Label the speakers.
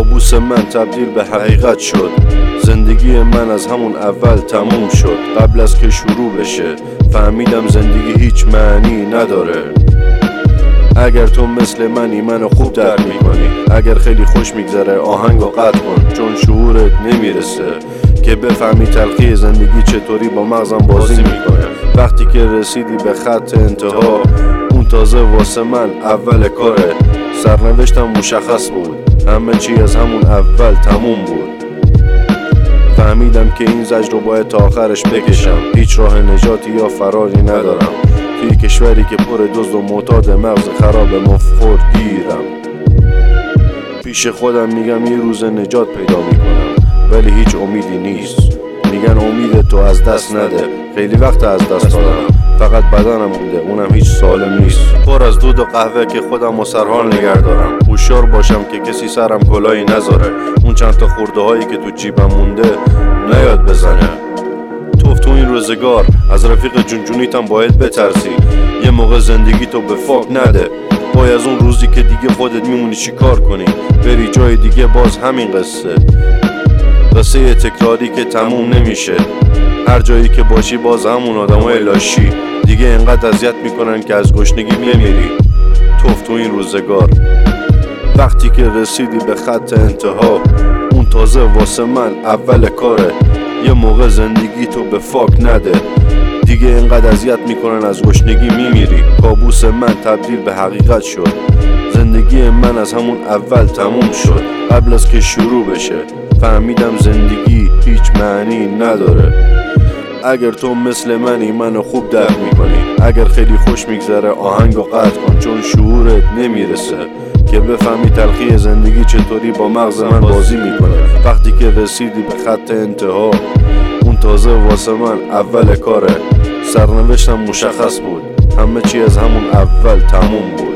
Speaker 1: کابوس من تبدیل به حقیقت شد. زندگی من از همون اول تموم شد. قبل از که شروع بشه فهمیدم زندگی هیچ معنی نداره. اگر تو مثل منی منو خوب درک می‌کنی. اگر خیلی خوش میگذره آهنگ و قطع کن. چون شعورت نمی‌رسه که بفهمی تلخی زندگی چطوری با مغزم بازی می‌کنه. وقتی که رسیدی به خط انتها اون تازه واسه من اول کاره. سرنوشتم مشخص بود. همه چی از همون اول تموم بود. فهمیدم که این زجر رو باید تا آخرش بکشم. هیچ راه نجاتی یا فراری ندارم. توی کشوری که پر دزد و معتاد مغز خراب مفخور گیرم. پیش خودم میگم یه روز نجات پیدا می‌کنم. ولی هیچ امیدی نیست. میگن امید تو از دست نده. خیلی وقت از دست دادم. فقط بدنم مونده اونم هیچ سالم نیست. پر از دود و قهوه که خودم و سرحال نگر دارم. هوشیار باشم که کسی سرم کلایی نذاره. اون چند تا خورده هایی که تو جیبم مونده نیاد بزنه. توف تو این روزگار از رفیق جونجونیتم باید بترسی. یه موقع زندگی تو به فاک نده. بای از اون روزی که دیگه خودت میمونی چی کار کنی؟ بری جای دیگه باز همین قصه. قصه تکراری که تموم نمیشه. هر جایی که باشی باز همون آدمای لاشی دیگه انقدر اذیت می‌کنن که از گشنگی میمیری. توف تو این روزگار. وقتی که رسیدی به خط انتها اون تازه واسه من اول کاره. یه موقع زندگی تو به فاک نده. دیگه اینقدر اذیت می‌کنن از گشنگی میمیری. کابوس من تبدیل به حقیقت شد. زندگی من از همون اول تموم شد. قبل از که شروع بشه. فهمیدم زندگی هیچ معنی نداره. اگر تو مثل منی منو خوب درک می‌کنی. اگر خیلی خوش میگذره آهنگ و قطع کن چون شعورت نمی‌رسه. که بفهمی تلخی زندگی چطوری با مغز من بازی می‌کنه. وقتی که رسیدی به خط انتها اون تازه واسه من اول کاره. سرنوشتم مشخص بود. همه چی از همون اول تموم بود.